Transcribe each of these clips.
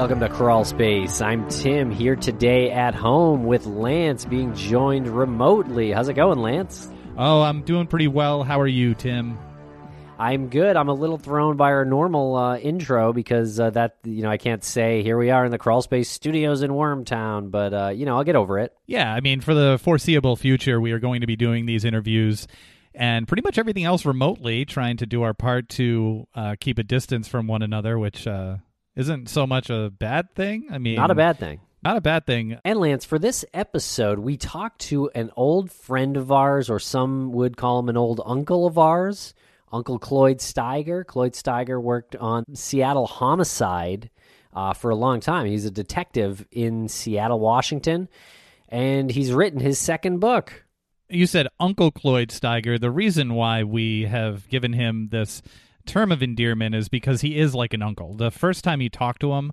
Welcome to Crawl Space. I'm Tim here today at home with Lance being joined remotely. How's it going, Lance? Oh, I'm doing pretty well. How are you, Tim? I'm good. I'm a little thrown by our normal uh, intro because uh, that you know I can't say here we are in the Crawl Space Studios in Wormtown, but uh, you know I'll get over it. Yeah, I mean, for the foreseeable future, we are going to be doing these interviews and pretty much everything else remotely, trying to do our part to uh, keep a distance from one another, which uh, isn't so much a bad thing. I mean, Not a bad thing. not a bad thing. And Lance, for this episode, we talked to an old friend of ours, or some would call him an old uncle of ours, Uncle Cloyd Steiger. Cloyd Steiger worked on Seattle Homicide uh, for a long time. He's a detective in Seattle, Washington, and he's written his second book. You said Uncle Cloyd Steiger. The reason why we have given him this term of endearment is because he is like an uncle. The first time you talk to him,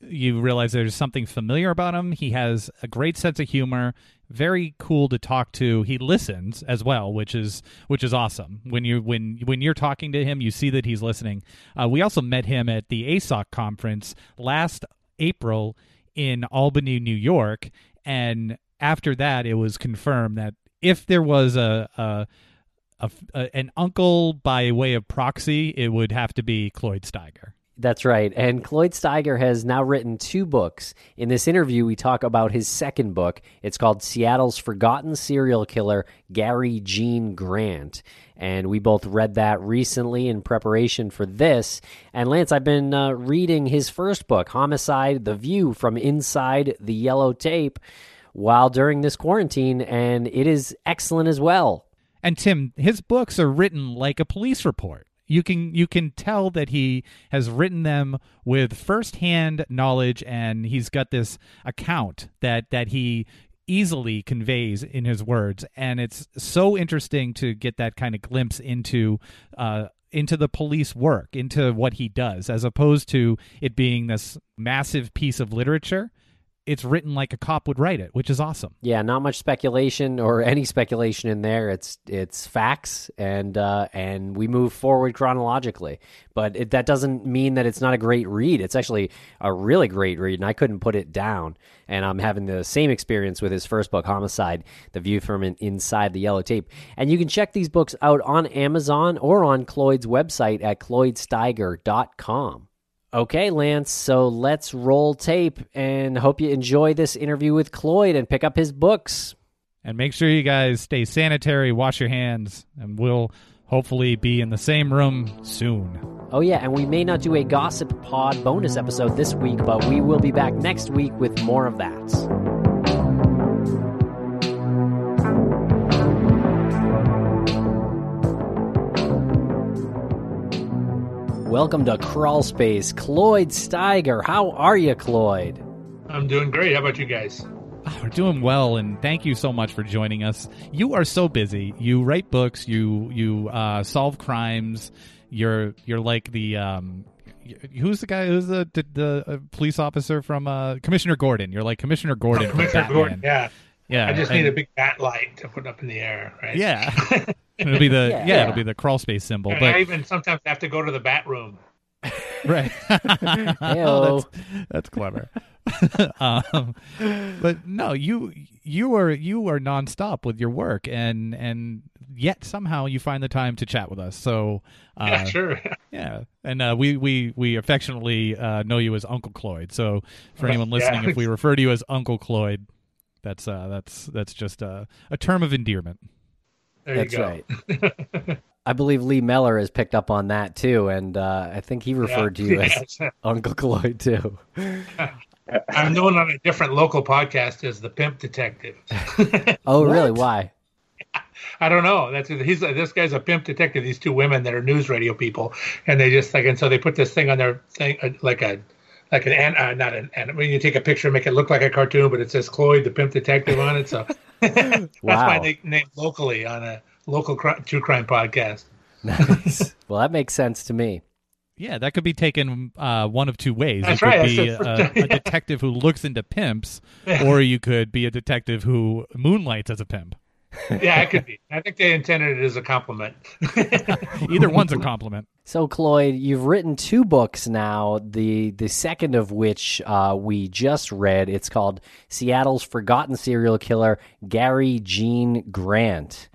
you realize there's something familiar about him. He has a great sense of humor, very cool to talk to. He listens as well, which is which is awesome. When you when when you're talking to him, you see that he's listening. Uh, we also met him at the ASOC conference last April in Albany, New York, and after that, it was confirmed that if there was a, a a, a, an uncle by way of proxy, it would have to be Cloyd Steiger. That's right. And Cloyd Steiger has now written two books. In this interview, we talk about his second book. It's called Seattle's Forgotten Serial Killer, Gary Gene Grant. And we both read that recently in preparation for this. And Lance, I've been uh, reading his first book, Homicide The View from Inside the Yellow Tape, while during this quarantine. And it is excellent as well. And Tim, his books are written like a police report. You can you can tell that he has written them with firsthand knowledge, and he's got this account that that he easily conveys in his words, and it's so interesting to get that kind of glimpse into. Uh, into the police work, into what he does, as opposed to it being this massive piece of literature it's written like a cop would write it, which is awesome. Yeah, not much speculation or any speculation in there. It's it's facts, and uh, and we move forward chronologically. But it, that doesn't mean that it's not a great read. It's actually a really great read, and I couldn't put it down. And I'm having the same experience with his first book, Homicide: The View from Inside the Yellow Tape. And you can check these books out on Amazon or on Cloyd's website at cloydsteiger.com. Okay, Lance, so let's roll tape and hope you enjoy this interview with Cloyd and pick up his books. And make sure you guys stay sanitary, wash your hands, and we'll hopefully be in the same room soon. Oh, yeah, and we may not do a Gossip Pod bonus episode this week, but we will be back next week with more of that. Welcome to Crawl Space, Cloyd Steiger. How are you, Cloyd? I'm doing great. How about you guys? Oh, we're doing well, and thank you so much for joining us. You are so busy. You write books. You you uh, solve crimes. You're you're like the um, who's the guy? Who's the the, the uh, police officer from uh, Commissioner Gordon? You're like Commissioner Gordon. Oh, Commissioner Batman. Gordon. Yeah. Yeah, I just and- need a big bat light to put up in the air, right? Yeah, it'll be the yeah. Yeah. it'll be the crawl space symbol. And But I even sometimes have to go to the bat room. right, Heyo. that's, that's clever. um, but no, you you are you are nonstop with your work, and and yet somehow you find the time to chat with us. So uh, yeah, sure. yeah, and uh, we we we affectionately uh, know you as Uncle Cloyd. So for anyone listening, Yeah. if we refer to you as Uncle Cloyd, that's uh, that's that's just a, a term of endearment. There That's you go. right. I believe Lee Mellor has picked up on that too, and uh, I think he referred to you as Uncle Cloyd too. I'm known on a different local podcast as the Pimp Detective. Oh, really? Why? I don't know. That's he's this guy's a pimp detective. These two women that are news radio people, and they just like and so they put this thing on their thing uh, like a like an an- uh, not an, an when you take a picture and make it look like a cartoon, but it says Cloyd the pimp detective on it. So that's Wow. my nickname locally on a local cri- true crime podcast. Nice. well, that makes sense to me. Yeah, that could be taken uh, one of two ways. That's you could right, be that's a, a detective who looks into pimps, or you could be a detective who moonlights as a pimp. Yeah, it could be. I think they intended it as a compliment. Either one's a compliment. So, Cloyd, you've written two books now. The the second of which uh, we just read. It's called Seattle's Forgotten Serial Killer, Gary Gene Grant,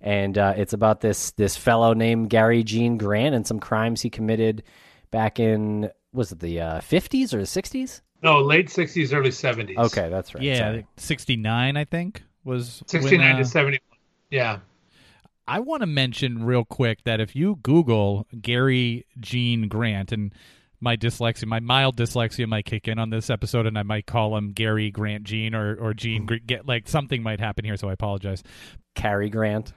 and uh, it's about this this fellow named Gary Gene Grant and some crimes he committed back in was it the fifties or the sixties? no, late '60s, early '70s. Okay, that's right. Yeah, sixty nine, I think was when, '69 uh, to '71. Yeah. I want to mention real quick that if you Google Gary Gene Grant and my dyslexia, my mild dyslexia might kick in on this episode, and I might call him Gary Grant Gene or or Gene Gr- get like something might happen here, so I apologize. Cary Grant.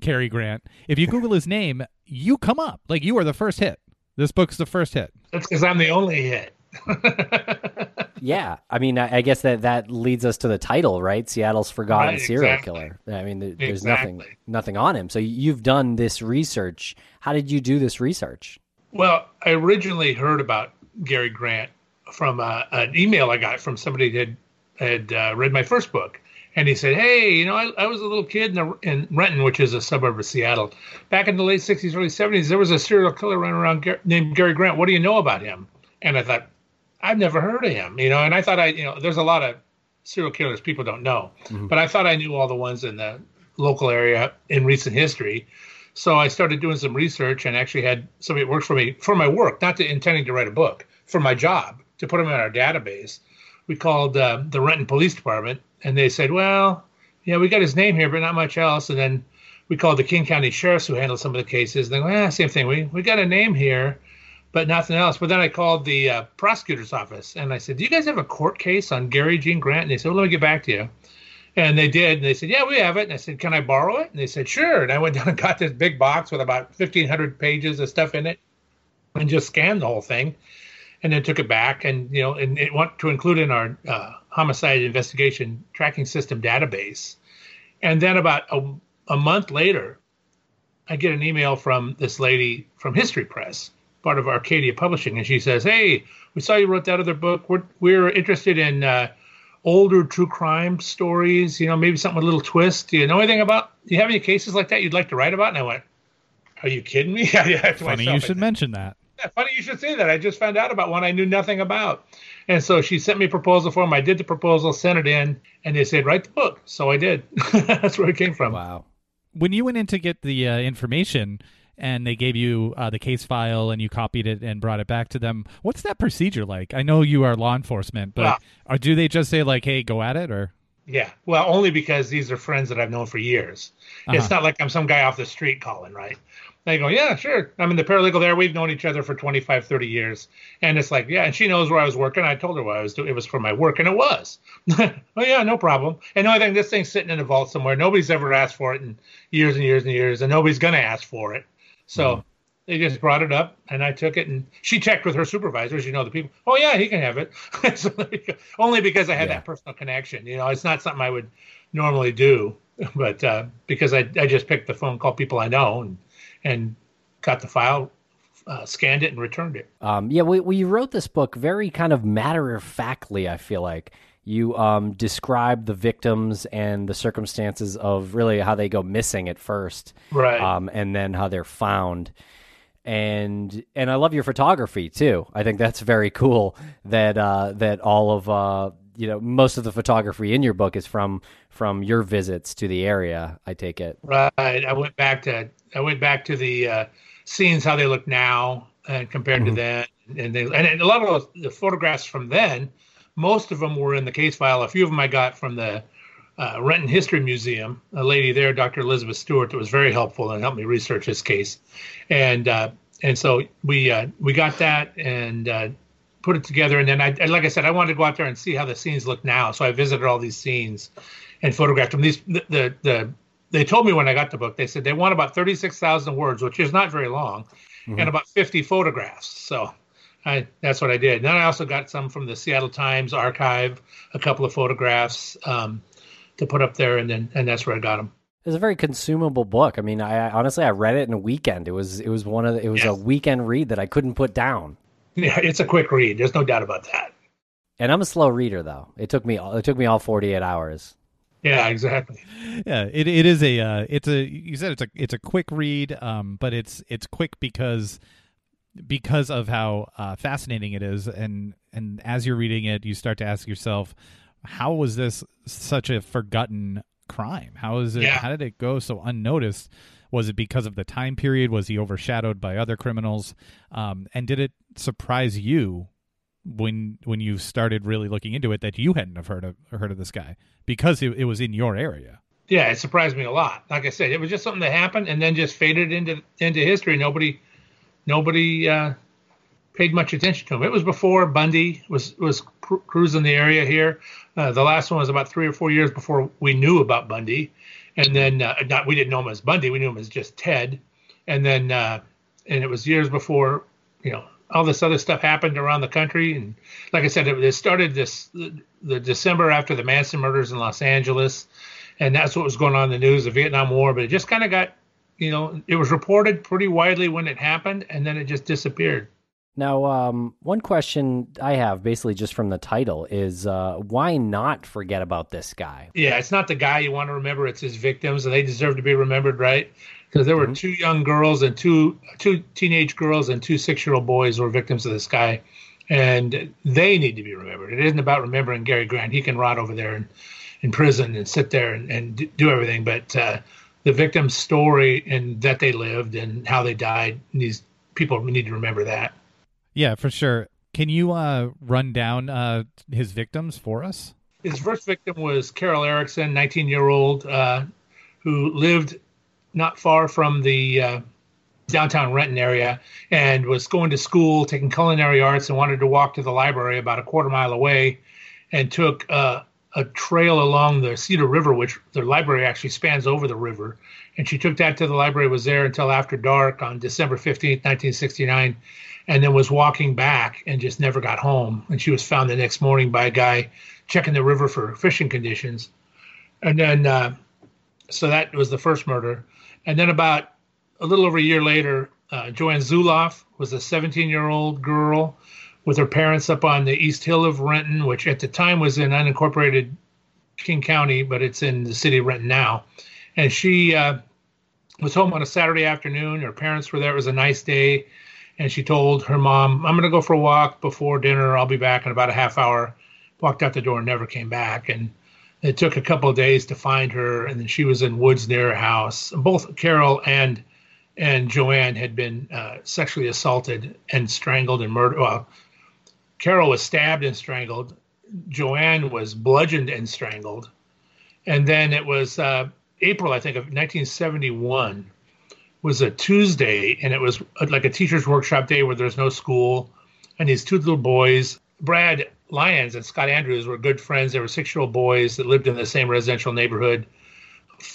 Cary Grant. If you Google his name, you come up like you are the first hit. This book's the first hit. That's because I'm the only hit. Yeah, I mean, I, I guess that that leads us to the title, right? Seattle's forgotten Right, serial exactly. killer. I mean, there, there's nothing Exactly. nothing on him. So you've done this research. How did you do this research? Well, I originally heard about Gary Grant from uh, an email I got from somebody that had, had uh, read my first book. And he said, Hey, you know, I, I was a little kid in, the, in Renton, which is a suburb of Seattle. Back in the late 60s, early 70s, there was a serial killer running around Gar- named Gary Grant. What do you know about him? And I thought, I've never heard of him, you know, and I thought I, you know, there's a lot of serial killers people don't know, but I thought I knew all the ones in the local area in recent history. So I started doing some research and actually had somebody that worked for me for my work, not to, intending to write a book, for my job to put them in our database. We called uh, the Renton Police Department, and they said, "Well, yeah, we got his name here, but not much else." And then we called the King County Sheriffs, who handled some of the cases. And they go, "Ah, same thing. We we got a name here, but nothing else." But then I called the uh, prosecutor's office, and I said, "Do you guys have a court case on Gary Gene Grant?" And they said, well, "Let me get back to you." And they did. And they said, Yeah, we have it. And I said, Can I borrow it? And they said, Sure. And I went down and got this big box with about 1,500 pages of stuff in it and just scanned the whole thing and then took it back. And, you know, and it went to include in our uh, homicide investigation tracking system database. And then about a, a month later, I get an email from this lady from History Press, part of Arcadia Publishing, and she says, "Hey, we saw you wrote that other book. We're we're interested in uh, older true crime stories. You know, maybe something with a little twist. Do you know anything about? Do you have any cases like that you'd like to write about?" And I went, "Are you kidding me?" yeah, yeah, to Funny you should mention that. yeah, funny you should say that. I just found out about one I knew nothing about. And so she sent me a proposal form. I did the proposal, sent it in, and they said, write the book. So I did. That's where it came from. Wow. When you went in to get the uh, information and they gave you uh, the case file and you copied it and brought it back to them, what's that procedure like? I know you are law enforcement, but Well- or do they just say like, "Hey, go at it," or Yeah. Well, only because these are friends that I've known for years. It's Uh-huh. not like I'm some guy off the street calling, right? They go, yeah, sure. I'm in the paralegal there. We've known each other for 25, 30 years. And it's like, yeah, and she knows where I was working. I told her what I was doing. It was for my work, and it was. oh, yeah, no problem. And the only thing, this thing's sitting in a vault somewhere. Nobody's ever asked for it in years and years and years, and nobody's going to ask for it. So they just brought it up, and I took it, and she checked with her supervisors, you know, the people. Oh, yeah, he can have it. so there you go. Only because I had Yeah. that personal connection. You know, it's not something I would normally do, but uh, because I, I just picked the phone, called people I know, and and got the file, uh, scanned it, and returned it. Um, yeah, we, we wrote this book very kind of matter of factly. I feel like you um, describe the victims and the circumstances of really how they go missing at first, Right. um, and then how they're found. And and I love your photography too. I think that's very cool. That uh, that all of uh, you know most of the photography in your book is from from your visits to the area. I take it. Right. I went back to I went back to the uh, scenes how they look now and compared mm-hmm. to then, and they and a lot of the photographs from then, most of them were in the case file. A few of them I got from the uh, Renton History Museum. A lady there, Dr. Elizabeth Stewart, that was very helpful and helped me research this case, and uh, and so we uh, we got that and uh, put it together. And then I, like I said, I wanted to go out there and see how the scenes look now. So I visited all these scenes and photographed them. These the the, the they told me when I got the book, they said they want about thirty six thousand words, which is not very long, mm-hmm. and about fifty photographs. So. I, that's what I did. And Then I also got some from the Seattle Times archive, a couple of photographs um, to put up there, and then and that's where I got them. It's a very consumable book. I mean, I, I, honestly I read it in a weekend. It was it was one of the, it was yes. a weekend read that I couldn't put down. Yeah, it's a quick read. There's no doubt about that. And I'm a slow reader though. It took me it took me all 48 hours. Yeah, exactly. Yeah, it it is a uh, it's a you said it's a it's a quick read, um, but it's it's quick because because of how uh, fascinating it is, and and as you're reading it, you start to ask yourself, how was this such a forgotten crime? How is it? Yeah. How did it go so unnoticed? Was it because of the time period? Was he overshadowed by other criminals? Um, and did it surprise you when when you started really looking into it that you hadn't have heard of heard of this guy because it, it was in your area? Yeah, it surprised me a lot. Like I said, it was just something that happened and then just faded into into history. Nobody nobody uh, paid much attention to him. It was before Bundy was was cru- cruising the area here. Uh, the last one was about three or four years before we knew about Bundy, and then uh, not we didn't know him as Bundy. We knew him as just Ted, and then uh, and it was years before you know all this other stuff happened around the country. And like I said, it, it started this the, the December after the Manson murders in Los Angeles, and that's what was going on in the news, the Vietnam War. But it just kind of got you know it was reported pretty widely when it happened, and then it just disappeared. Now, um, one question I have, basically just from the title, is uh, why not forget about this guy? Yeah, it's not the guy you want to remember; it's his victims, and they deserve to be remembered, right? Because there were mm-hmm. two young girls and two two teenage girls and two six year old boys were victims of this guy, and they need to be remembered. It isn't about remembering Gary Grant; he can rot over there in, in prison and sit there and, and do everything, but uh, the victim's story and that they lived and how they died, these people need to remember that. Yeah, for sure. Can you uh, run down uh, his victims for us? His first victim was Carol Erickson, 19 year old, uh, who lived not far from the uh, downtown Renton area and was going to school, taking culinary arts, and wanted to walk to the library about a quarter mile away and took uh, a trail along the Cedar River, which the library actually spans over the river. And she took that to the library, was there until after dark on December 15th, 1969 and then was walking back and just never got home. And she was found the next morning by a guy checking the river for fishing conditions. And then, uh, so that was the first murder. And then about a little over a year later, uh, Joanne Zulauf was a 17 year old girl with her parents up on the East Hill of Renton, which at the time was in unincorporated King County, but it's in the city of Renton now. And she uh, was home on a Saturday afternoon. Her parents were there. It was a nice day and she told her mom, "I'm going to go for a walk before dinner. I'll be back in about a half hour." Walked out the door and never came back, and it took a couple of days to find her. And then she was in woods near her house. Both Carol and and Joanne had been uh, sexually assaulted and strangled and murdered. Well, Carol was stabbed and strangled. Joanne was bludgeoned and strangled. And then it was uh, April, I think, of 1971 was a Tuesday, and it was like a teacher's workshop day where there's no school. And these two little boys, Brad Lyons and Scott Andrews, were good friends. They were six year old boys that lived in the same residential neighborhood,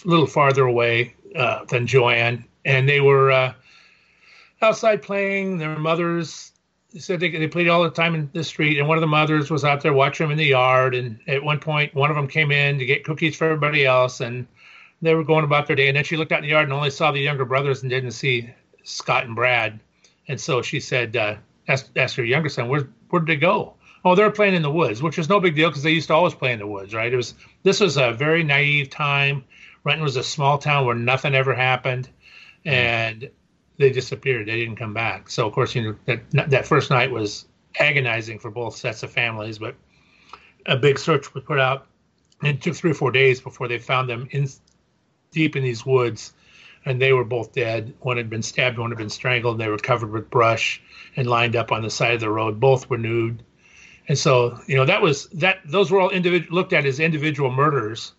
a little farther away uh, than Joanne. And they were uh, outside playing. Their mothers said they, they played all the time in the street. And one of the mothers was out there watching them in the yard. And at one point, one of them came in to get cookies for everybody else. And they were going about their day, and then she looked out in the yard and only saw the younger brothers and didn't see Scott and Brad. And so she said, uh, asked, asked her younger son, where where did they go? Oh, they were playing in the woods, which was no big deal because they used to always play in the woods, right? It was this was a very naive time. Renton was a small town where nothing ever happened, and they disappeared. They didn't come back. So of course, you know that that first night was agonizing for both sets of families, but a big search was put out, and it took three or four days before they found them in deep in these woods, and they were both dead. One had been stabbed, one had been strangled. They were covered with brush and lined up on the side of the road. Both were nude, and so you know that was that. Those were all looked at as individual murders,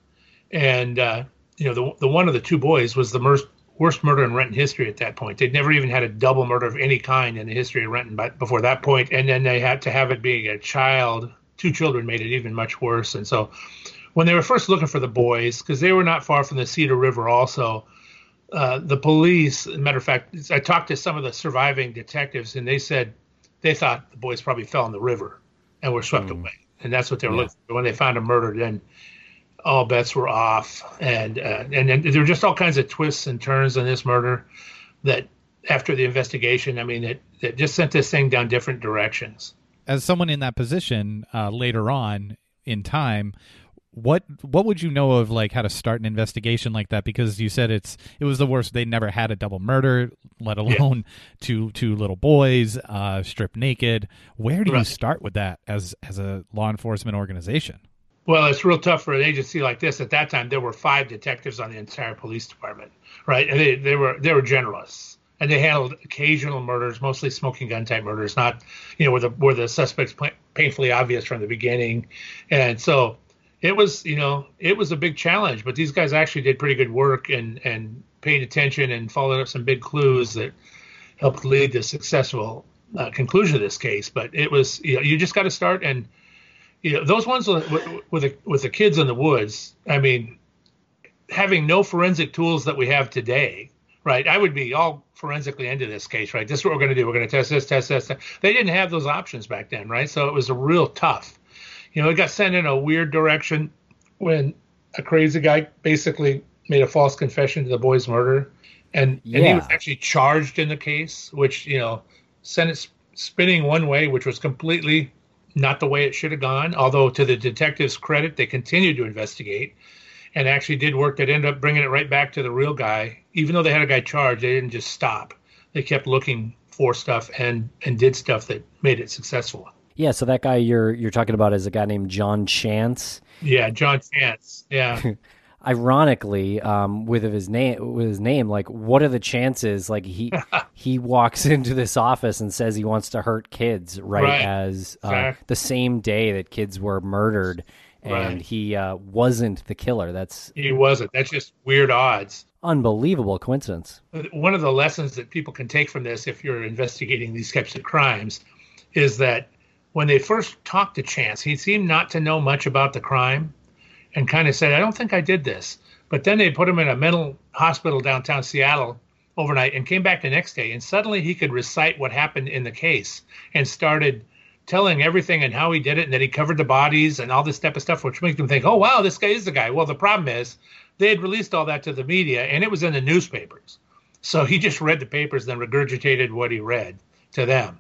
and uh, you know the the one of the two boys was the worst worst murder in Renton history at that point. They'd never even had a double murder of any kind in the history of Renton, but before that point, and then they had to have it being a child. Two children made it even much worse, and so when they were first looking for the boys, because they were not far from the Cedar River, also. Uh, the police, matter of fact, I talked to some of the surviving detectives, and they said they thought the boys probably fell in the river and were swept mm. away, and that's what they were yeah. looking for. When they found them murder, then all bets were off, and uh, and, and there were just all kinds of twists and turns in this murder that after the investigation, I mean, it, it just sent this thing down different directions. As someone in that position uh, later on in time, what what would you know of like how to start an investigation like that because you said it's it was the worst they never had a double murder let alone yeah. two two little boys uh stripped naked where do right. you start with that as as a law enforcement organization well it's real tough for an agency like this. At that time there were five detectives on the entire police department right? And they, they were they were generalists. And they handled occasional murders mostly smoking gun type murders not you know where the where the suspects painfully obvious from the beginning. And so it was you know it was a big challenge, but these guys actually did pretty good work and and paid attention and followed up some big clues that helped lead to successful uh, conclusion of this case. But it was you know you just got to start and you know those ones with, with the with the kids in the woods. I mean, having no forensic tools that we have today, right? I would be all forensically into this case, right? This is what we're going to do. We're going to test this, test this. They didn't have those options back then, right? So it was a real tough you know, it got sent in a weird direction when a crazy guy basically made a false confession to the boy's murder, and yeah. and he was actually charged in the case, which you know sent it spinning one way, which was completely not the way it should have gone. Although to the detectives' credit, they continued to investigate and actually did work that ended up bringing it right back to the real guy. Even though they had a guy charged, they didn't just stop. They kept looking for stuff and and did stuff that made it successful. Yeah, so that guy you're you're talking about is a guy named John Chance. Yeah, John Chance. Yeah. Ironically, um, with his name, with his name, like, what are the chances? Like he he walks into this office and says he wants to hurt kids, right? right. As uh, the same day that kids were murdered, and right. he uh, wasn't the killer. That's he wasn't. That's just weird odds. Unbelievable coincidence. One of the lessons that people can take from this, if you're investigating these types of crimes, is that when they first talked to Chance, he seemed not to know much about the crime and kind of said, I don't think I did this. But then they put him in a mental hospital downtown Seattle overnight and came back the next day. And suddenly he could recite what happened in the case and started telling everything and how he did it and that he covered the bodies and all this type of stuff, which makes them think, oh, wow, this guy is the guy. Well, the problem is they had released all that to the media and it was in the newspapers. So he just read the papers, and then regurgitated what he read to them.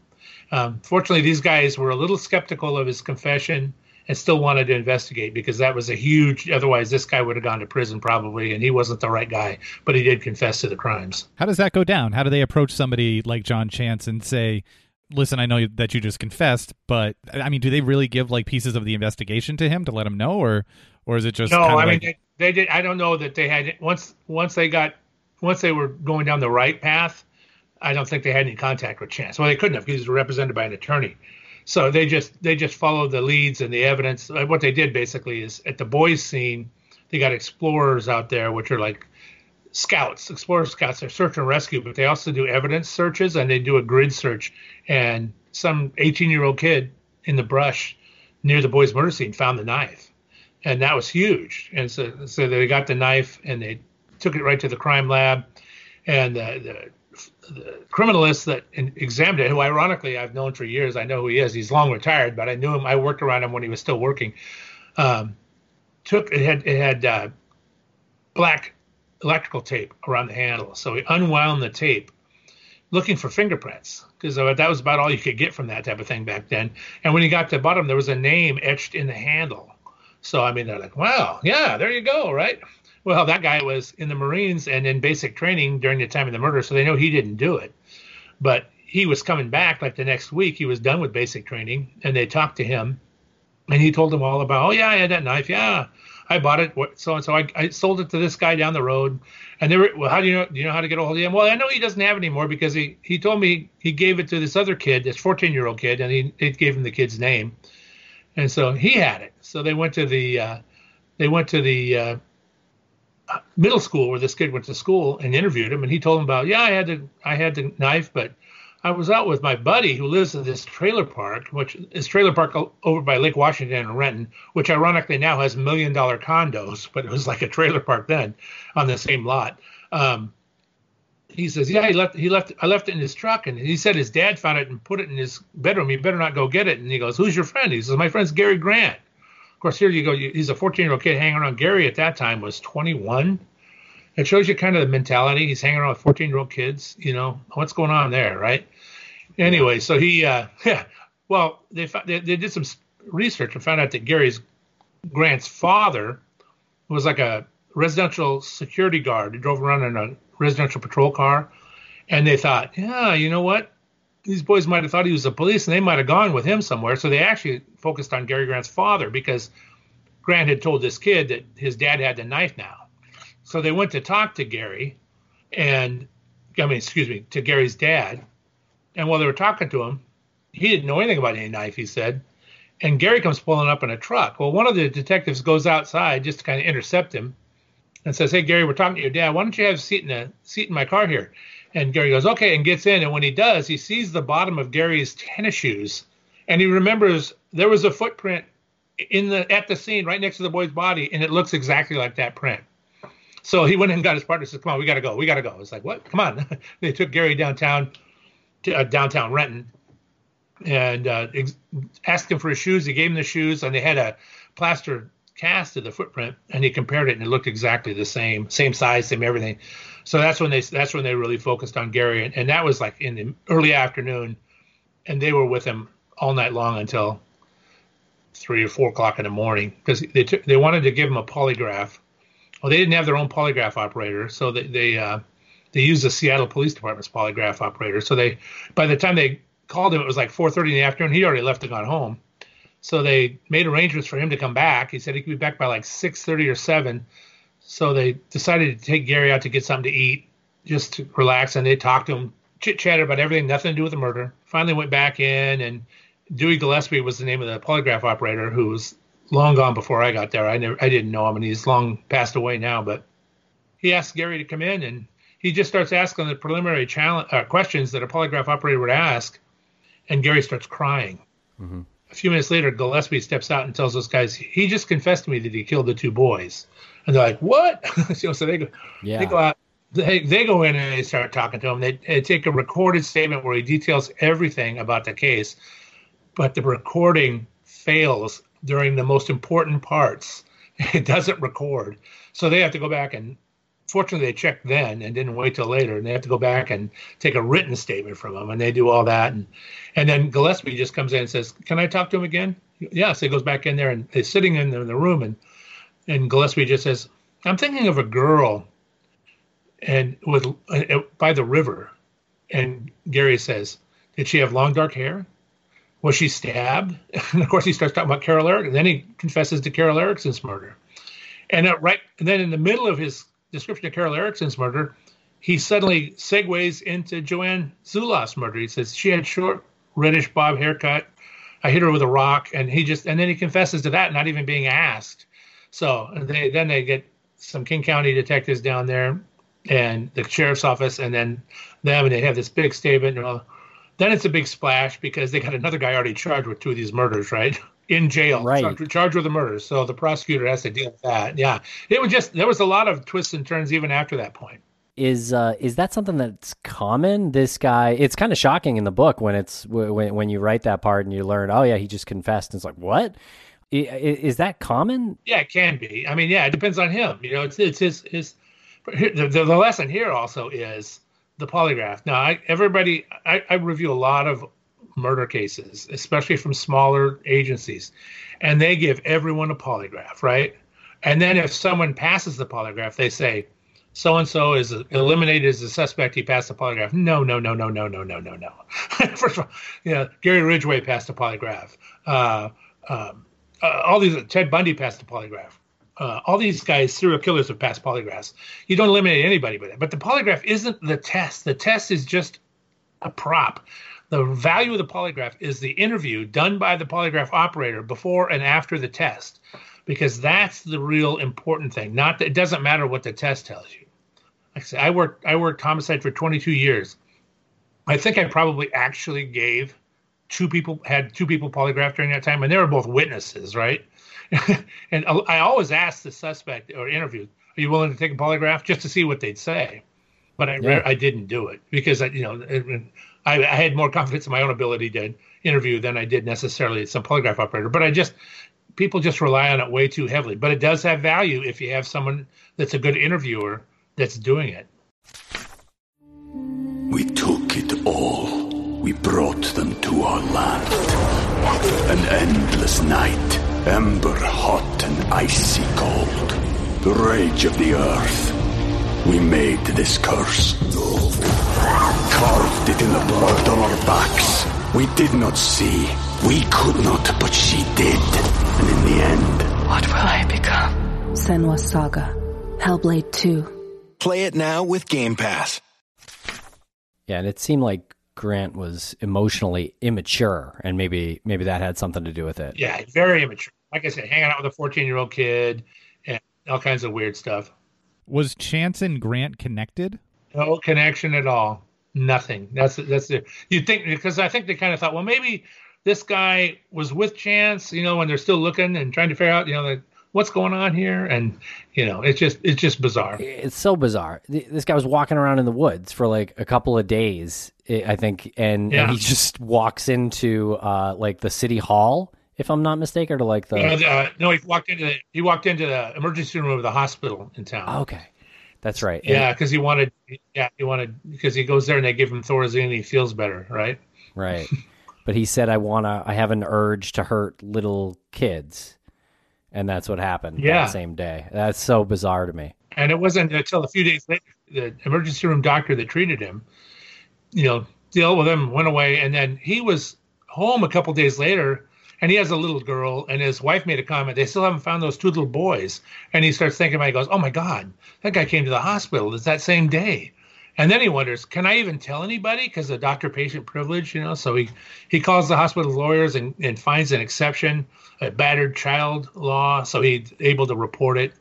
Um, fortunately, these guys were a little skeptical of his confession and still wanted to investigate because that was a huge. Otherwise, this guy would have gone to prison probably, and he wasn't the right guy. But he did confess to the crimes. How does that go down? How do they approach somebody like John Chance and say, "Listen, I know that you just confessed, but I mean, do they really give like pieces of the investigation to him to let him know, or or is it just no? I mean, they, they did. I don't know that they had once once they got once they were going down the right path I don't think they had any contact with Chance. Well, they couldn't have because he was represented by an attorney. So they just they just followed the leads and the evidence. What they did basically is at the boys' scene, they got explorers out there, which are like scouts, explorer scouts. They're search and rescue, but they also do evidence searches and they do a grid search. And some 18 year old kid in the brush near the boys' murder scene found the knife, and that was huge. And so so they got the knife and they took it right to the crime lab, and the the criminalist that examined it, who ironically I've known for years, I know who he is. He's long retired, but I knew him. I worked around him when he was still working. Um, took it had it had uh, black electrical tape around the handle, so he unwound the tape, looking for fingerprints because that was about all you could get from that type of thing back then. And when he got to the bottom, there was a name etched in the handle. So I mean, they're like, "Wow, yeah, there you go, right?" Well, that guy was in the Marines and in basic training during the time of the murder, so they know he didn't do it. But he was coming back like the next week. He was done with basic training, and they talked to him, and he told them all about. Oh yeah, I had that knife. Yeah, I bought it. So and so. I, I sold it to this guy down the road. And they were, well, how do you know? Do you know how to get a hold of him? Well, I know he doesn't have it anymore because he he told me he gave it to this other kid, this 14 year old kid, and he it gave him the kid's name, and so he had it. So they went to the uh, they went to the uh, middle school where this kid went to school and interviewed him, and he told him about, yeah, I had the I had the knife, but I was out with my buddy who lives in this trailer park, which is trailer park over by Lake Washington and Renton, which ironically now has million dollar condos, but it was like a trailer park then on the same lot. Um, he says, yeah, he left, he left, I left it in his truck. And he said his dad found it and put it in his bedroom. You better not go get it. And he goes, who's your friend? He says, my friend's Gary Grant. Course, here you go. He's a 14 year old kid hanging around. Gary at that time was 21. It shows you kind of the mentality. He's hanging around with 14 year old kids. You know, what's going on there, right? Anyway, so he, uh, yeah, well, they, they, they did some research and found out that Gary's Grant's father was like a residential security guard. He drove around in a residential patrol car, and they thought, yeah, you know what? These boys might have thought he was the police, and they might have gone with him somewhere. So they actually focused on Gary Grant's father because Grant had told this kid that his dad had the knife now. So they went to talk to Gary, and I mean, excuse me, to Gary's dad, and while they were talking to him, he didn't know anything about any knife, he said. And Gary comes pulling up in a truck. Well, one of the detectives goes outside just to kind of intercept him and says, Hey, Gary, we're talking to your dad. Why don't you have a seat in a seat in my car here? And Gary goes, Okay, and gets in. And when he does, he sees the bottom of Gary's tennis shoes. And he remembers there was a footprint in the at the scene right next to the boy's body, and it looks exactly like that print. So he went and got his partner. Says, "Come on, we got to go. We got to go." It's like, "What? Come on!" they took Gary downtown to uh, downtown Renton and uh, ex- asked him for his shoes. He gave him the shoes, and they had a plaster cast of the footprint, and he compared it, and it looked exactly the same, same size, same everything. So that's when they that's when they really focused on Gary, and, and that was like in the early afternoon, and they were with him all night long until three or four o'clock in the morning because they took they wanted to give him a polygraph. Well, they didn't have their own polygraph operator, so they, they uh, they used the Seattle Police Department's polygraph operator. So they, by the time they called him, it was like 4:30 in the afternoon. He already left and gone home. So they made arrangements for him to come back. He said he could be back by like 6:30 or 7. So they decided to take Gary out to get something to eat, just to relax. And they talked to him, chit chatted about everything, nothing to do with the murder. Finally went back in, and Dewey Gillespie was the name of the polygraph operator who was long gone before I got there. I never, I didn't know him, and he's long passed away now. But he asked Gary to come in, and he just starts asking the preliminary challenge, uh, questions that a polygraph operator would ask, and Gary starts crying. Mm-hmm. A few minutes later, Gillespie steps out and tells those guys, "He just confessed to me that he killed the two boys." And they're like, "What?" so, so they go, yeah. they go out, they, they go in and they start talking to him. They, they take a recorded statement where he details everything about the case, but the recording fails during the most important parts. It doesn't record, so they have to go back and fortunately they checked then and didn't wait till later and they have to go back and take a written statement from him and they do all that and and then gillespie just comes in and says can i talk to him again? Yes he goes back in there and he's sitting in the, in the room and and gillespie just says i'm thinking of a girl and with uh, by the river and gary says did she have long dark hair? Was she stabbed? And of course he starts talking about carol erickson then he confesses to carol erickson's murder. And right and then in the middle of his description of Carol Erickson's murder, he suddenly segues into Joanne Zulauf's murder. He says she had short, reddish bob haircut. I hit her with a rock, and he just and then he confesses to that, not even being asked. So they, then they get some King County detectives down there, and the sheriff's office, and then them, and they have this big statement. And all. Then it's a big splash because they got another guy already charged with two of these murders, right? in jail, right. charged, charged with the murder. So the prosecutor has to deal with that. Yeah, it was just there was a lot of twists and turns even after that point. Is uh, is that something that's common? This guy, it's kind of shocking in the book when it's when when you write that part and you learn, oh yeah, he just confessed. And it's like what? Is that common? Yeah, it can be. I mean, yeah, it depends on him. You know, it's it's his his. The, the, the lesson here also is the polygraph. Now, I, everybody, I, I review a lot of murder cases, especially from smaller agencies, and they give everyone a polygraph, right? And then if someone passes the polygraph, they say, so and so is eliminated as a suspect. He passed the polygraph. No, no, no, no, no, no, no, no, no. First of all, yeah, Gary Ridgway passed the polygraph. Uh, um, uh, all these Ted Bundy passed the polygraph. Uh, all these guys, serial killers, have passed polygraphs. You don't eliminate anybody by that. But the polygraph isn't the test. The test is just a prop. The value of the polygraph is the interview done by the polygraph operator before and after the test, because that's the real important thing. Not that it doesn't matter what the test tells you. Like I said, I worked I worked homicide for 22 years. I think I probably actually gave two people had two people polygraphed during that time, and they were both witnesses, right? and I always ask the suspect or interview, "Are you willing to take a polygraph?" just to see what they'd say. But I yeah. I didn't do it because I you know I, I had more confidence in my own ability to interview than I did necessarily at some polygraph operator. But I just people just rely on it way too heavily. But it does have value if you have someone that's a good interviewer that's doing it. We took it all. We brought them to our land. An endless night, ember hot and icy cold. The rage of the earth. We made this curse. Carved it in the blood on our backs. We did not see. We could not, but she did. And in the end... What will I become? Senua's Saga. Hellblade 2. Play it now with Game Pass. Yeah, and it seemed like Grant was emotionally immature, and maybe maybe that had something to do with it. Yeah, very immature. Like I said, hanging out with a fourteen-year-old kid and all kinds of weird stuff. Was Chance and Grant connected? No connection at all. Nothing. That's that's it. You think because I think they kind of thought, well, maybe this guy was with Chance, you know, when they're still looking and trying to figure out, you know, like, what's going on here and you know it's just it's just bizarre it's so bizarre this guy was walking around in the woods for like a couple of days i think and, yeah. and he just walks into uh like the city hall if i'm not mistaken or to like the uh, no he walked into the, he walked into the emergency room of the hospital in town okay that's right yeah because he wanted yeah he wanted because he goes there and they give him thorazine and he feels better right right but he said i want to i have an urge to hurt little kids and that's what happened yeah. that same day. That's so bizarre to me. And it wasn't until a few days later the emergency room doctor that treated him, you know, dealt with him, went away, and then he was home a couple days later, and he has a little girl, and his wife made a comment. They still haven't found those two little boys, and he starts thinking about. It, he goes, "Oh my God, that guy came to the hospital. It's that same day." And then he wonders, can I even tell anybody? Because of doctor-patient privilege, you know. So he he calls the hospital lawyers and, and finds an exception, a battered child law. So he's able to report it,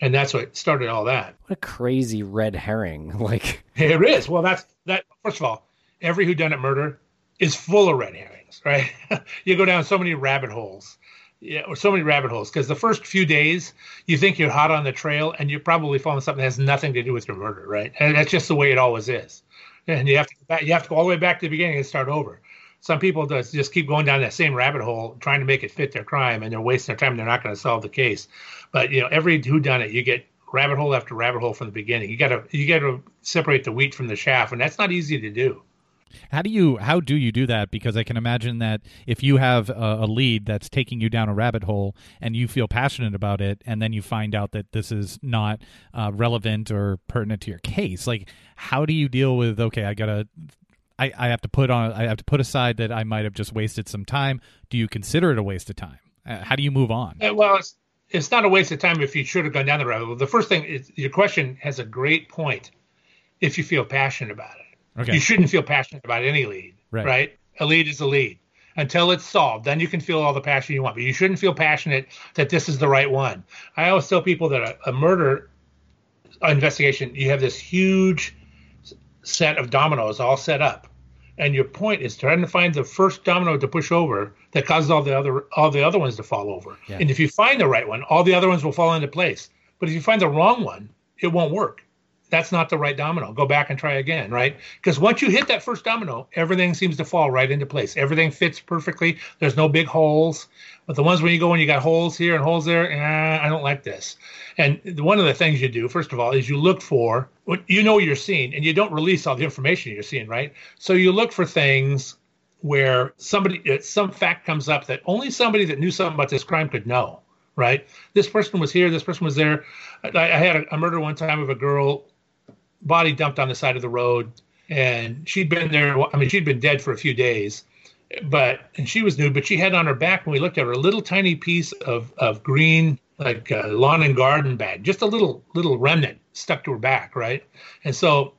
and that's what started all that. What a crazy red herring! Like it is. Well, that's that. First of all, every whodunit murder is full of red herrings, right? you go down so many rabbit holes yeah, or so many rabbit holes because the first few days you think you're hot on the trail and you're probably following something that has nothing to do with your murder, right? And that's just the way it always is. And you have to back, you have to go all the way back to the beginning and start over. Some people just just keep going down that same rabbit hole trying to make it fit their crime, and they're wasting their time. They're not going to solve the case. But you know, every who done it, you get rabbit hole after rabbit hole from the beginning. You got to you got to separate the wheat from the chaff, and that's not easy to do. How do you how do you do that? Because I can imagine that if you have a, a, lead that's taking you down a rabbit hole and you feel passionate about it, and then you find out that this is not uh, relevant or pertinent to your case, like how do you deal with? Okay, I gotta. I, I have to put on. I have to put aside that I might have just wasted some time. Do you consider it a waste of time? Uh, how do you move on? Uh, well, it's, it's not a waste of time if you should have gone down the rabbit hole. The first thing is your question has a great point. If you feel passionate about it Okay. You shouldn't feel passionate about any lead, right. right? A lead is a lead until it's solved. Then you can feel all the passion you want, but you shouldn't feel passionate that this is the right one. I always tell people that a, a murder investigation, you have this huge set of dominoes all set up, and your point is trying to find the first domino to push over that causes all the other all the other ones to fall over. Yeah. And if you find the right one, all the other ones will fall into place. But if you find the wrong one, it won't work that's not the right domino. Go back and try again, right? Because once you hit that first domino, everything seems to fall right into place. Everything fits perfectly. There's no big holes. But the ones when you go and you got holes here and holes there, eh, I don't like this. And one of the things you do, first of all, is you look for what you know you're seeing, and you don't release all the information you're seeing, right? So you look for things where somebody, uh, some fact comes up that only somebody that knew something about this crime could know, right? This person was here, this person was there. I, I had a, a murder one time of a girl body dumped on the side of the road, and she'd been there. I mean, she'd been dead for a few days, but and she was nude, but she had on her back when we looked at her a little tiny piece of of green like a lawn and garden bag, just a little little remnant stuck to her back, right? And so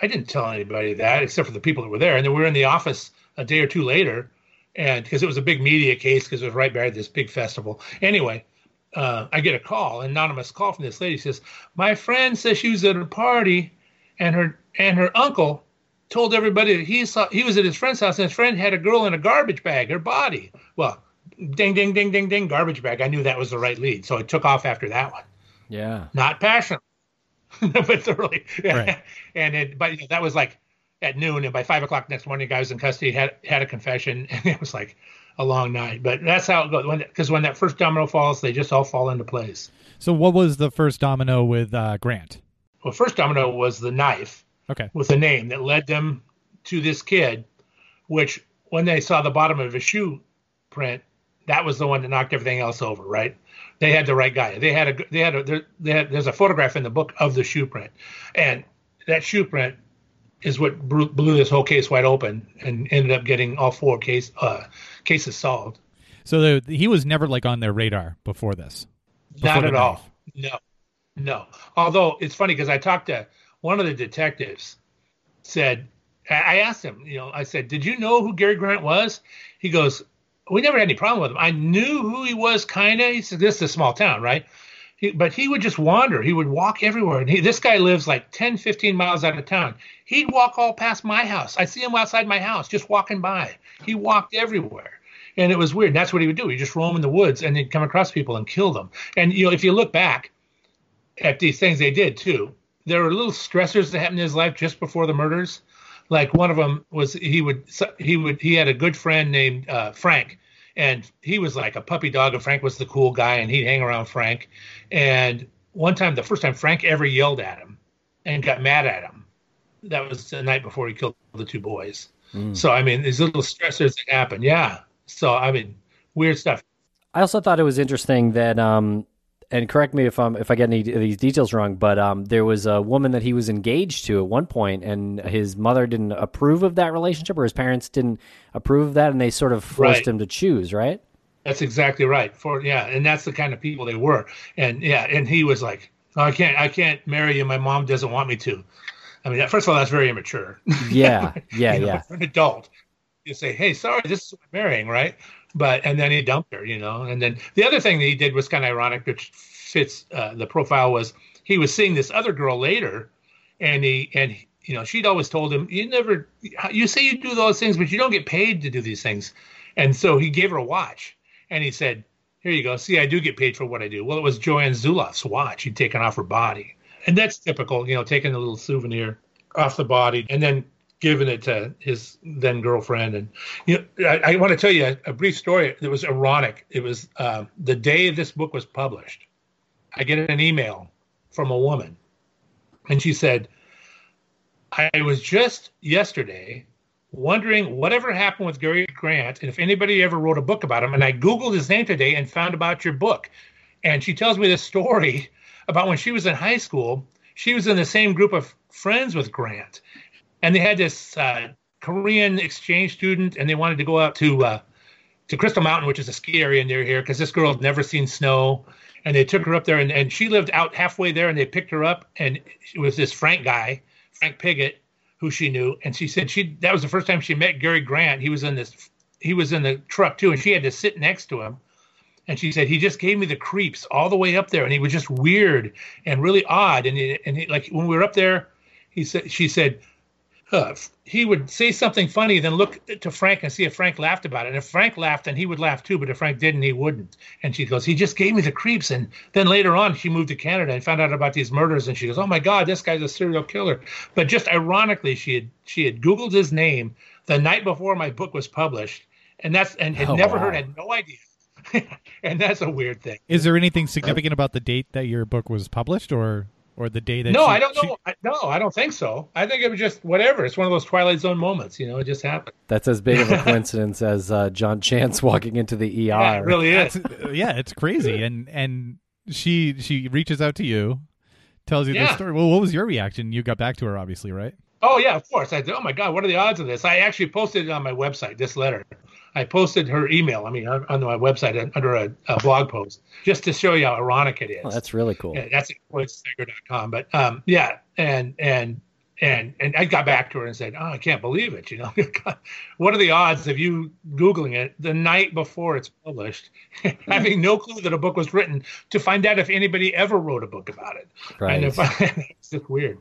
I didn't tell anybody that except for the people that were there. And then we were in the office a day or two later, and because it was a big media case because it was right by this big festival. Anyway, uh, I get a call, an anonymous call from this lady. She says, "My friend says she was at a party, and her and her uncle told everybody that he saw he was at his friend's house, and his friend had a girl in a garbage bag, her body. Well, ding, ding, ding, ding, ding, garbage bag. I knew that was the right lead, so I took off after that one. Yeah. Not passionate, but thoroughly. Right. and it, but that was like at noon, and by five o'clock next morning, guy was in custody, had had a confession, and it was like a long night. But that's how it goes. Because when that first domino falls, they just all fall into place. So what was the first domino with uh, Grant? Well, first domino was the knife Okay. with a name that led them to this kid, which when they saw the bottom of his shoe print, that was the one that knocked everything else over, right? They had the right guy. They had a they had a they had, there's a photograph in the book of the shoe print, and that shoe print is what blew, this whole case wide open and ended up getting all four case uh, cases solved. So the, he was never like on their radar before this. Before Not at all. knife. No, no. Although it's funny because I talked to one of the detectives. Said I I asked him, you know, I said, "Did you know who Gary Grant was?" He goes, "We never had any problem with him. I knew who he was, kind of." He said, "This is a small town, right?" He, but he would just wander. He would walk everywhere. And he, this guy lives like 10, 15 miles out of town. He'd walk all past my house. I'd see him outside my house, just walking by. He walked everywhere. And it was weird. That's what he would do. He'd just roam in the woods and he'd come across people and kill them. And, you know, if you look back at these things they did too, there were little stressors that happened in his life just before the murders. Like one of them was he would he would he had a good friend named uh, Frank, and he was like a puppy dog, and Frank was the cool guy, and he'd hang around Frank. And one time, the first time Frank ever yelled at him and got mad at him, that was the night before he killed the two boys. So I mean, these little stressors that happen, yeah. So I mean, weird stuff. I also thought it was interesting that, um, and correct me if I'm if I get any of these details wrong, but um, there was a woman that he was engaged to at one point, and his mother didn't approve of that relationship, or his parents didn't approve of that, and they sort of forced Right. him to choose, right? That's exactly right. For yeah, and that's the kind of people they were. And yeah, and he was like, oh, I can't, I can't marry you. My mom doesn't want me to. I mean, first of all, that's very immature. Yeah, yeah, You know, yeah. For an adult, you say, hey, sorry, this is who I'm marrying, right? But and then he dumped her, you know. And then the other thing that he did was kind of ironic, which fits uh, the profile was he was seeing this other girl later, and he and you know she'd always told him, you never, you say you do those things, but you don't get paid to do these things. And so he gave her a watch, and he said, here you go. See, I do get paid for what I do. Well, it was Joanne Zulauf's watch he'd taken off her body. And that's typical, you know, taking a little souvenir off the body and then giving it to his then girlfriend. And, you know, I, I want to tell you a, a brief story that was ironic. It was um, the day this book was published. I get an email from a woman, and she said, I was just yesterday wondering whatever happened with Gary Grant and if anybody ever wrote a book about him. And I Googled his name today and found about your book. And she tells me this story about when she was in high school. She was in the same group of friends with Grant. And they had this uh, Korean exchange student, and they wanted to go out to uh, to Crystal Mountain, which is a ski area near here, because this girl had never seen snow. And they took her up there, and, and she lived out halfway there, and they picked her up, and it was this Frank guy, Frank Piggott, who she knew, and she said she that was the first time she met Gary Grant. He was in this, he was in the truck too, and she had to sit next to him. And she said he just gave me the creeps all the way up there, and he was just weird and really odd. And he, and he, like when we were up there, he said she said uh, he would say something funny, then look to Frank and see if Frank laughed about it. And if Frank laughed, then he would laugh too. But if Frank didn't, he wouldn't. And she goes, he just gave me the creeps. And then later on, she moved to Canada and found out about these murders. And she goes, oh my God, this guy's a serial killer. But just ironically, she had she had Googled his name the night before my book was published, and that's and had Oh, never wow. heard, had no idea. and that's a weird thing. Is there anything significant about the date that your book was published, or or the day that? No, she- I don't she- know. I, no, I don't think so. I think it was just whatever. It's one of those Twilight Zone moments. You know, it just happened. That's as big of a coincidence as uh, John Chance walking into the ER. Yeah, it really is. Uh, yeah, it's crazy, and and she she reaches out to you, tells you the story. Well, what was your reaction? You got back to her, obviously, right? Oh yeah, of course. I said, oh my god, what are the odds of this? I actually posted it on my website. This letter, I posted her email. I mean, on, my website under a, a, blog post, just to show you how ironic it is. Oh, that's really cool. Yeah, that's at cloydsteiger.com. But um, yeah, and and and and I got back to her and said, "Oh, I can't believe it! You know, what are the odds of you googling it the night before it's published, having no clue that a book was written, to find out if anybody ever wrote a book about it? Right. And if I, it's just weird.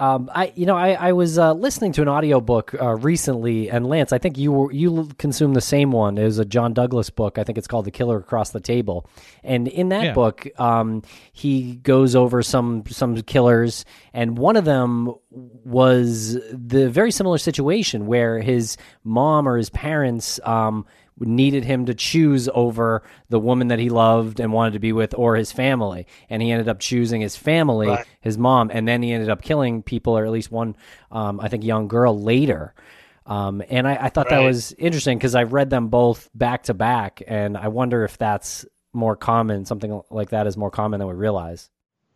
Um, I you know I, I was uh, listening to an audiobook uh, recently, and Lance, I think you were, you consumed the same one. It was a John Douglas book. I think it's called The Killer Across the Table, and in that Yeah. book, um, he goes over some some killers, and one of them was the very similar situation where his mom or his parents um, needed him to choose over the woman that he loved and wanted to be with or his family. And he ended up choosing his family Right. his mom and then he ended up killing people or at least one um, i think young girl later. Um, and I, I thought that was interesting because i've read them both back to back and i wonder if that's more common something like that is more common than we realize.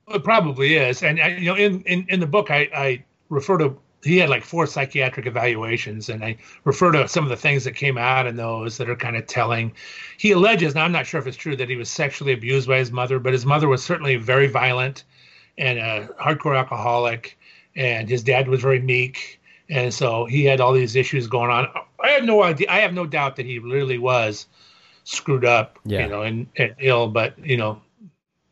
It probably is, and I, you know, in, in in the book, I I refer to he had like four psychiatric evaluations, and I refer to some of the things that came out in those that are kind of telling. He alleges, now I'm not sure if it's true, that he was sexually abused by his mother, but his mother was certainly very violent and a hardcore alcoholic, and his dad was very meek, and so he had all these issues going on. I have no idea. I have no doubt that he really was screwed up, Yeah. you know, and, and ill, but you know,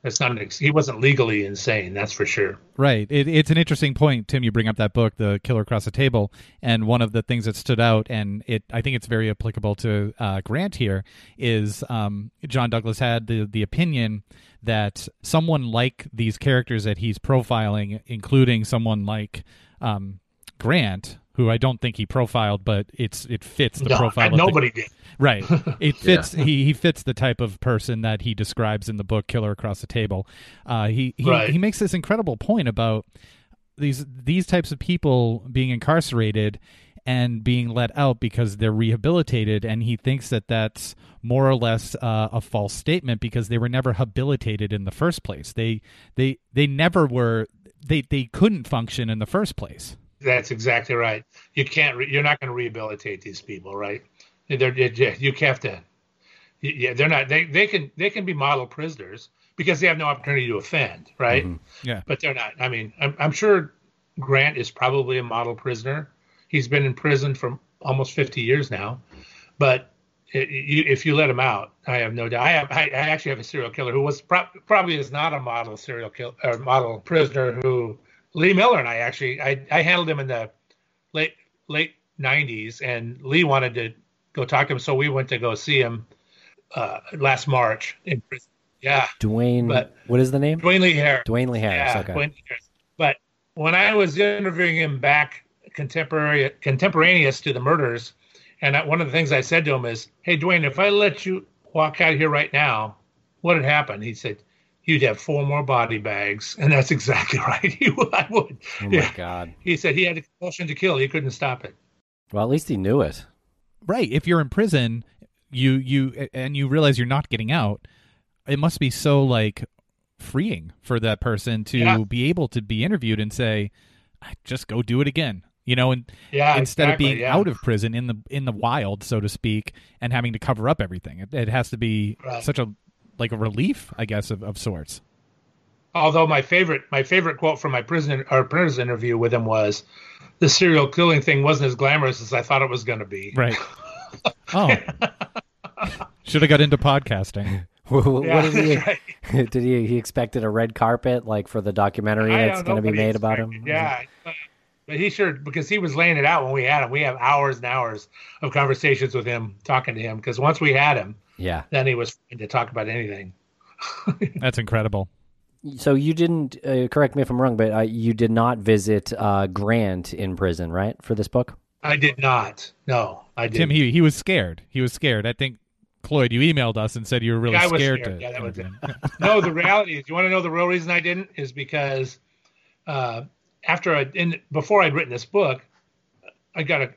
that's not an he wasn't legally insane, that's for sure. Right. It, it's an interesting point, Tim. You bring up that book, The Killer Across the Table, and one of the things that stood out, and it I think it's very applicable to uh, Grant here, is um, John Douglas had the the opinion that someone like these characters that he's profiling, including someone like um, Grant, who I don't think he profiled, but it's it fits the No, profile. of the- nobody did. Right. It fits. he, he fits the type of person that he describes in the book Killer Across the Table. Uh, he he, Right. he makes this incredible point about these these types of people being incarcerated and being let out because they're rehabilitated, and he thinks that that's more or less uh, a false statement because they were never habilitated in the first place. They they they never were. They they couldn't function in the first place. That's exactly right. You can't. Re- you're not going to rehabilitate these people, right? They're, you you have to. Yeah, they're not. They they can they can be model prisoners because they have no opportunity to offend, right? Mm-hmm. Yeah. But they're not. I mean, I'm I'm sure Grant is probably a model prisoner. He's been in prison for almost 50 years now, but it, you, if you let him out, I have no doubt. I have. I, I actually have a serial killer who was pro- probably is not a model serial killer or model prisoner. Who Lee Mellor and I actually I, I handled him in the late late 90s, and Lee wanted to go talk to him, so we went to go see him uh, last March in prison. Yeah, dwayne But- what is the name Dwayne Lee Harris. dwayne lee harris Yeah, okay Dwayne Lee Harris. But when I was interviewing him back contemporary contemporaneous to the murders, and I, one of the things I said to him is, "Hey, Dwayne, if I let you walk out here right now, what would happen?" He said, "You'd have four more body bags," and that's exactly right. He would. I would. oh my yeah. god He said he had a compulsion to kill. He couldn't stop it. well at least he knew it right if you're in prison you you and you realize you're not getting out it must be so like freeing for that person to Yeah. be able to be interviewed and say just go do it again you know and Yeah, instead of being yeah. out of prison in the in the wild so to speak and having to cover up everything it, it has to be Right. such a like a relief i guess of, of sorts Although my favorite my favorite quote from my prison or prison interview with him was, "The serial killing thing wasn't as glamorous as I thought it was going to be." right oh should have got into podcasting What, what Yeah, did he? right. did he? He expected a red carpet, like for the documentary I that's going to be made about him. Yeah, but, but he sure because he was laying it out when we had him. We have hours and hours of conversations with him, talking to him. Because once we had him, Yeah. then he was free to talk about anything. that's incredible So you didn't uh, correct me if I'm wrong, but uh, you did not visit uh, Grant in prison, right, for this book? I did not. No, I did. tim he, he was scared he was scared i think Cloyd, you emailed us and said you were really Yeah, I was scared, scared. to. Yeah, that was it. no, the reality is, you want to know the real reason I didn't is because uh, after I in before I'd written this book, I got a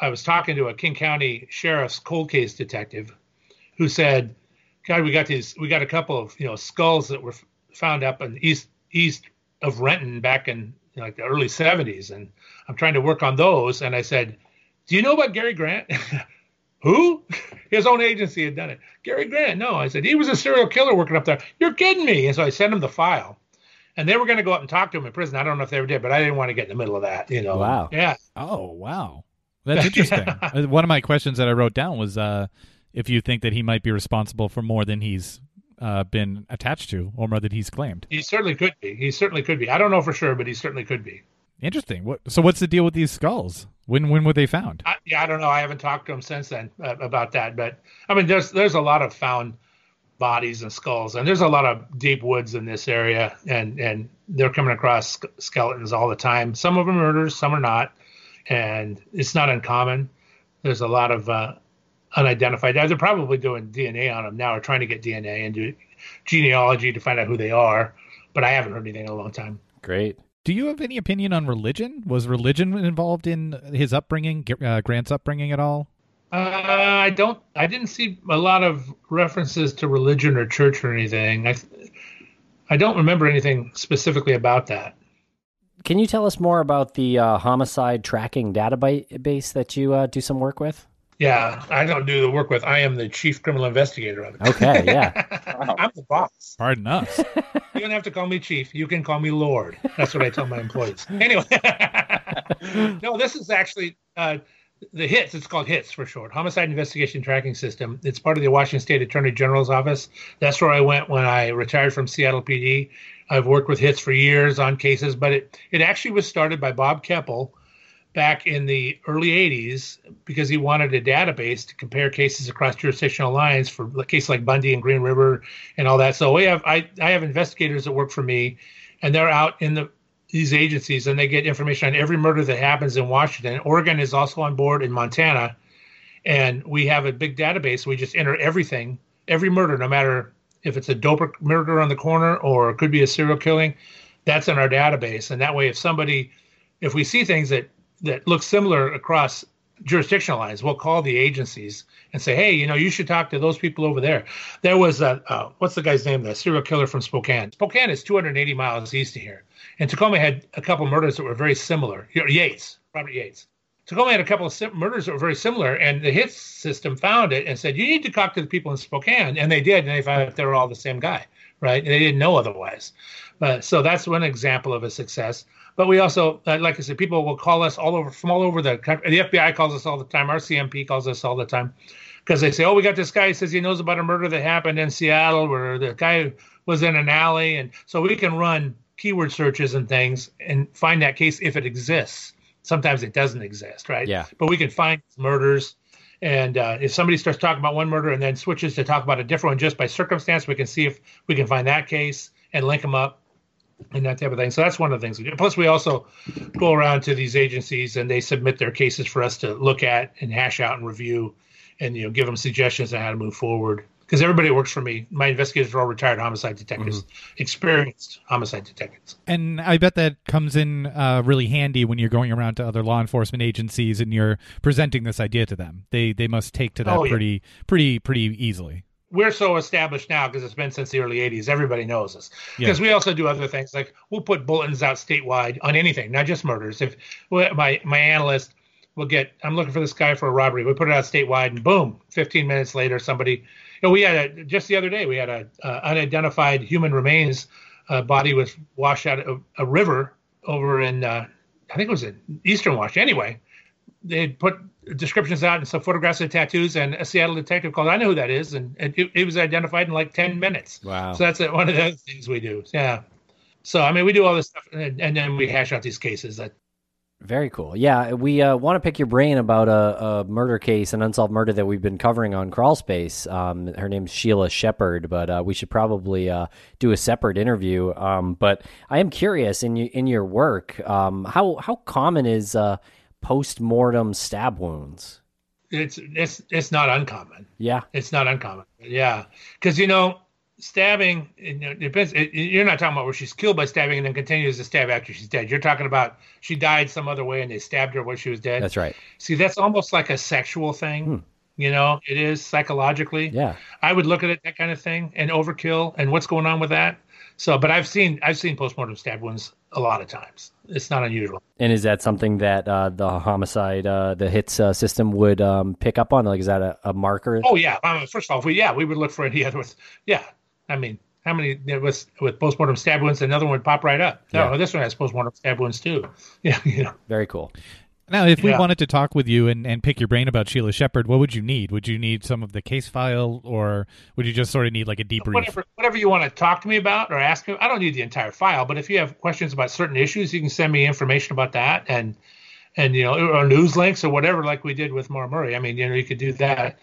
I was talking to a King County sheriff's cold case detective who said, "God, we got these we got a couple of you know skulls that were f- found up in east east of Renton back in you know, like the early 70s, and I'm trying to work on those. And I said, "Do you know about Gary Grant?" Who? His own agency had done it. Gary Grant. No, I said he was a serial killer working up there. You're kidding me. And so I sent him the file, and they were going to go up and talk to him in prison. I don't know if they ever did, but I didn't want to get in the middle of that. You know. Wow. Yeah. Oh wow, that's interesting. Uh, One of my questions that I wrote down was uh, if you think that he might be responsible for more than he's uh, been attached to, or more than he's claimed. He certainly could be. He certainly could be. I don't know for sure, but he certainly could be. Interesting. What? So what's the deal with these skulls? When when were they found? I, yeah, I don't know. I haven't talked to him since then uh, about that. But I mean, there's there's a lot of found bodies and skulls, and there's a lot of deep woods in this area, and and they're coming across sk- skeletons all the time. Some of them are murders, some are not, and it's not uncommon. There's a lot of uh, unidentified. They're probably doing DNA on them now, or trying to get DNA and do genealogy to find out who they are. But I haven't heard anything in a long time. Great. Do you have any opinion on religion? Was religion involved in his upbringing, uh, Grant's upbringing at all? Uh, I don't. I didn't see a lot of references to religion or church or anything. I, I don't remember anything specifically about that. Can you tell us more about the uh, homicide tracking database that you uh, do some work with? Yeah, I don't do the work with. I am the chief criminal investigator of it. Okay, yeah. I'm the boss. Pardon us. You don't have to call me chief. You can call me Lord. That's what I tell my employees. Anyway, no, this is actually uh, the HITS. It's called HITS for short, Homicide Investigation Tracking System. It's part of the Washington State Attorney General's office. That's where I went when I retired from Seattle PD. I've worked with HITS for years on cases, but it it actually was started by Bob Keppel back in the early 80s because he wanted a database to compare cases across jurisdictional lines for cases like Bundy and Green River and all that. So we have I, I have investigators that work for me and they're out in the these agencies and they get information on every murder that happens in Washington. Oregon is also on board in Montana and we have a big database. We just enter everything, every murder, no matter if it's a doper murder on the corner or it could be a serial killing, that's in our database. And that way if somebody if we see things that that look similar across jurisdictional lines. We'll call the agencies and say, hey, you know, you should talk to those people over there. There was a, uh, what's the guy's name? The serial killer from Spokane. Spokane is 280 miles east of here. And Tacoma had a couple murders that were very similar. Yates, Robert Yates. Tacoma had a couple of murders that were very similar, and the HITS system found it and said, you need to talk to the people in Spokane. And they did, and they found out they were all the same guy, right? And they didn't know otherwise. But so that's one example of a success. But we also, uh, like I said, people will call us all over from all over the country. The FBI calls us all the time. RCMP calls us all the time because they say, "Oh, we got this guy. He says he knows about a murder that happened in Seattle, where the guy was in an alley." And so we can run keyword searches and things and find that case if it exists. Sometimes it doesn't exist, right? Yeah. But we can find murders. And uh, if somebody starts talking about one murder and then switches to talk about a different one just by circumstance, we can see if we can find that case and link them up and that type of thing. So that's one of the things we do. Plus, we also go around to these agencies and they submit their cases for us to look at and hash out and review, and you know give them suggestions on how to move forward. Because everybody works for me, my investigators are all retired homicide detectives, experienced homicide detectives. And I bet that comes in uh, really handy when you're going around to other law enforcement agencies and you're presenting this idea to them. They they must take to that Oh, yeah. pretty pretty pretty easily. We're so established now because it's been since the early 80s everybody knows us Yeah. because we also do other things like we'll put bulletins out statewide on anything not just murders. If my my analyst will get i'm looking for this guy for a robbery. We put it out statewide and boom 15 minutes later somebody you know we had a just the other day we had a uh, unidentified human remains uh, body was washed out of a river over in uh, i think it was in eastern wash anyway they put descriptions out and some photographs of tattoos, and a Seattle detective called. I know who that is, and it, it was identified in like ten minutes. Wow. So that's uh, one of the other things we do. Yeah. So I mean, we do all this stuff, and, and then we hash out these cases. That Very cool. Yeah, we uh, want to pick your brain about a, a murder case, an unsolved murder that we've been covering on Crawlspace. Um, her name's Sheila Shepard, but uh, we should probably uh, do a separate interview. Um, but I am curious in you, in your work, um, how how common is uh, post mortem stab wounds? it's it's it's not uncommon. Yeah, It's not uncommon. Yeah, because you know, stabbing. You know, it depends. It, you're not talking about where she's killed by stabbing and then continues to stab after she's dead. You're talking about she died some other way and they stabbed her when she was dead. that's right. See, that's almost like a sexual thing. Hmm. You know, it is psychologically. Yeah, I would look at it that kind of thing and overkill and what's going on with that. So, but I've seen I've seen postmortem stab wounds a lot of times. It's not unusual. And is that something that uh, the homicide, uh, the hits uh, system would um, pick up on? Like, is that a, a marker? Oh yeah. Um, first of all, we yeah we would look for any other. Yeah, I mean, how many with with postmortem stab wounds? Another one would pop right up. No, Yeah. this one has postmortem stab wounds too. Yeah, you know. Very cool. Now, if we Yeah. wanted to talk with you and, and pick your brain about Sheila Shepard, what would you need? Would you need some of the case file, or would you just sort of need like a debrief? whatever whatever you want to talk to me about or ask me. I don't need the entire file, but if you have questions about certain issues, you can send me information about that and and you know or news links or whatever, like we did with Mar Murray. I mean, you know, you could do that.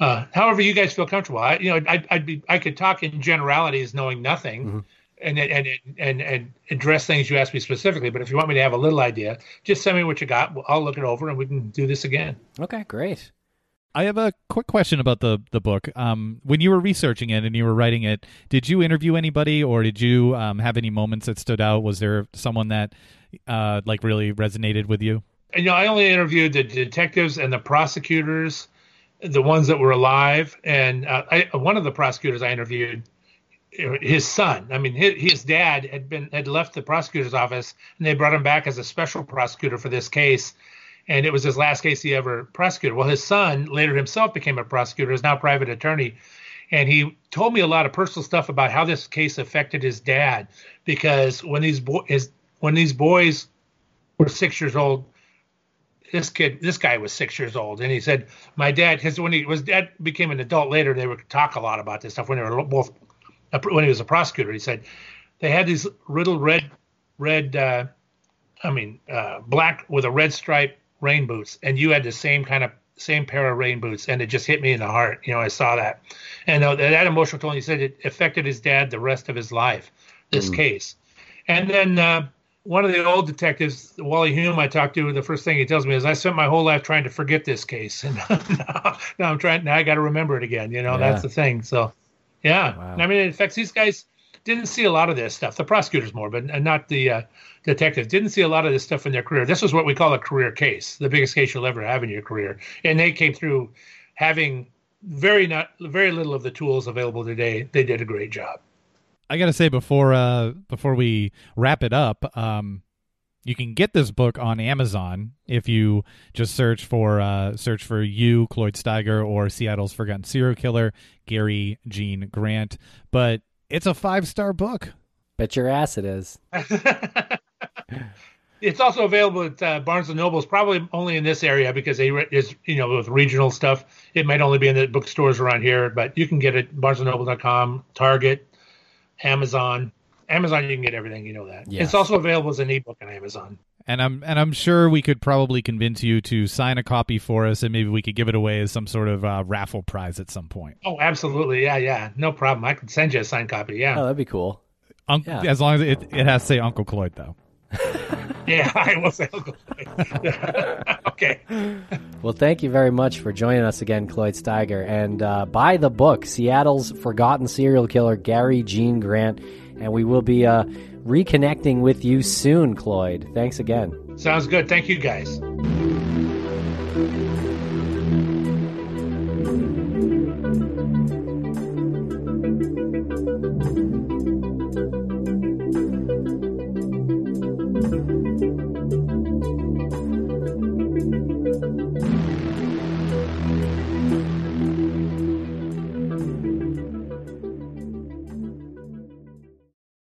Uh, however, you guys feel comfortable. I, you know, I'd, I'd be I could talk in generalities, knowing nothing. And, and and and address things you asked me specifically, but if you want me to have a little idea, just send me what you got. I'll look it over and we can do this again. Okay, great. I have a quick question about the the book. Um, when you were researching it and you were writing it, did you interview anybody, or did you um, have any moments that stood out? Was there someone that uh, like really resonated with you? And you know, I only interviewed the detectives and the prosecutors, the ones that were alive, and uh, I, one of the prosecutors I interviewed, his son. I mean, his, dad had been had left the prosecutor's office, and they brought him back as a special prosecutor for this case, and it was his last case he ever prosecuted. Well, his son later himself became a prosecutor, is now private attorney, and he told me a lot of personal stuff about how this case affected his dad, because when these bo- his when these boys were six years old this kid, this guy was six years old, and he said, "My dad, because when he was dad became an adult later, they would talk a lot about this stuff when they were both when he was a prosecutor. He said they had these little red, red, uh, I mean, uh, black with a red stripe rain boots, and you had the same kind of same pair of rain boots, and it just hit me in the heart. You know, I saw that, and uh, that emotional tone. He said it affected his dad the rest of his life. This case, and then. Uh, one of the old detectives, Wally Hume, I talked to, the first thing he tells me is, "I spent my whole life trying to forget this case, and now, now I'm trying. Now I got to remember it again. You know, Yeah. that's the thing. So, yeah, Wow. I mean, in fact, these guys. Didn't see a lot of this stuff. The prosecutors more, but and not the uh, detectives. Didn't see a lot of this stuff in their career. This was what we call a career case, the biggest case you'll ever have in your career, and they came through having very not very little of the tools available today. They did a great job. I gotta say before uh before we wrap it up, um, you can get this book on Amazon if you just search for uh search for you, Cloyd Steiger, or Seattle's Forgotten Serial Killer, Gary Gene Grant. But it's a five star book. Bet your ass it is. It's also available at uh, Barnes and Nobles, probably only in this area because they re- is you know with regional stuff. It might only be in the bookstores around here, but you can get it BarnesandNoble.com, Target, Amazon. Amazon, you can get everything. You know that. Yes. It's also available as an ebook on Amazon. And I'm and I'm sure we could probably convince you to sign a copy for us, and maybe we could give it away as some sort of uh, raffle prize at some point. Oh, absolutely. Yeah, yeah. No problem. I can send you a signed copy. Yeah. Oh, that'd be cool. Un- Yeah. As long as it, it has to say Uncle Cloyd, though. yeah, I will say. Uncle Cloyd. okay. Well, thank you very much for joining us again, Cloyd Steiger. And uh, buy the book, Seattle's Forgotten Serial Killer, Gary Gene Grant. And we will be uh, reconnecting with you soon, Cloyd. Thanks again. Sounds good. Thank you, guys.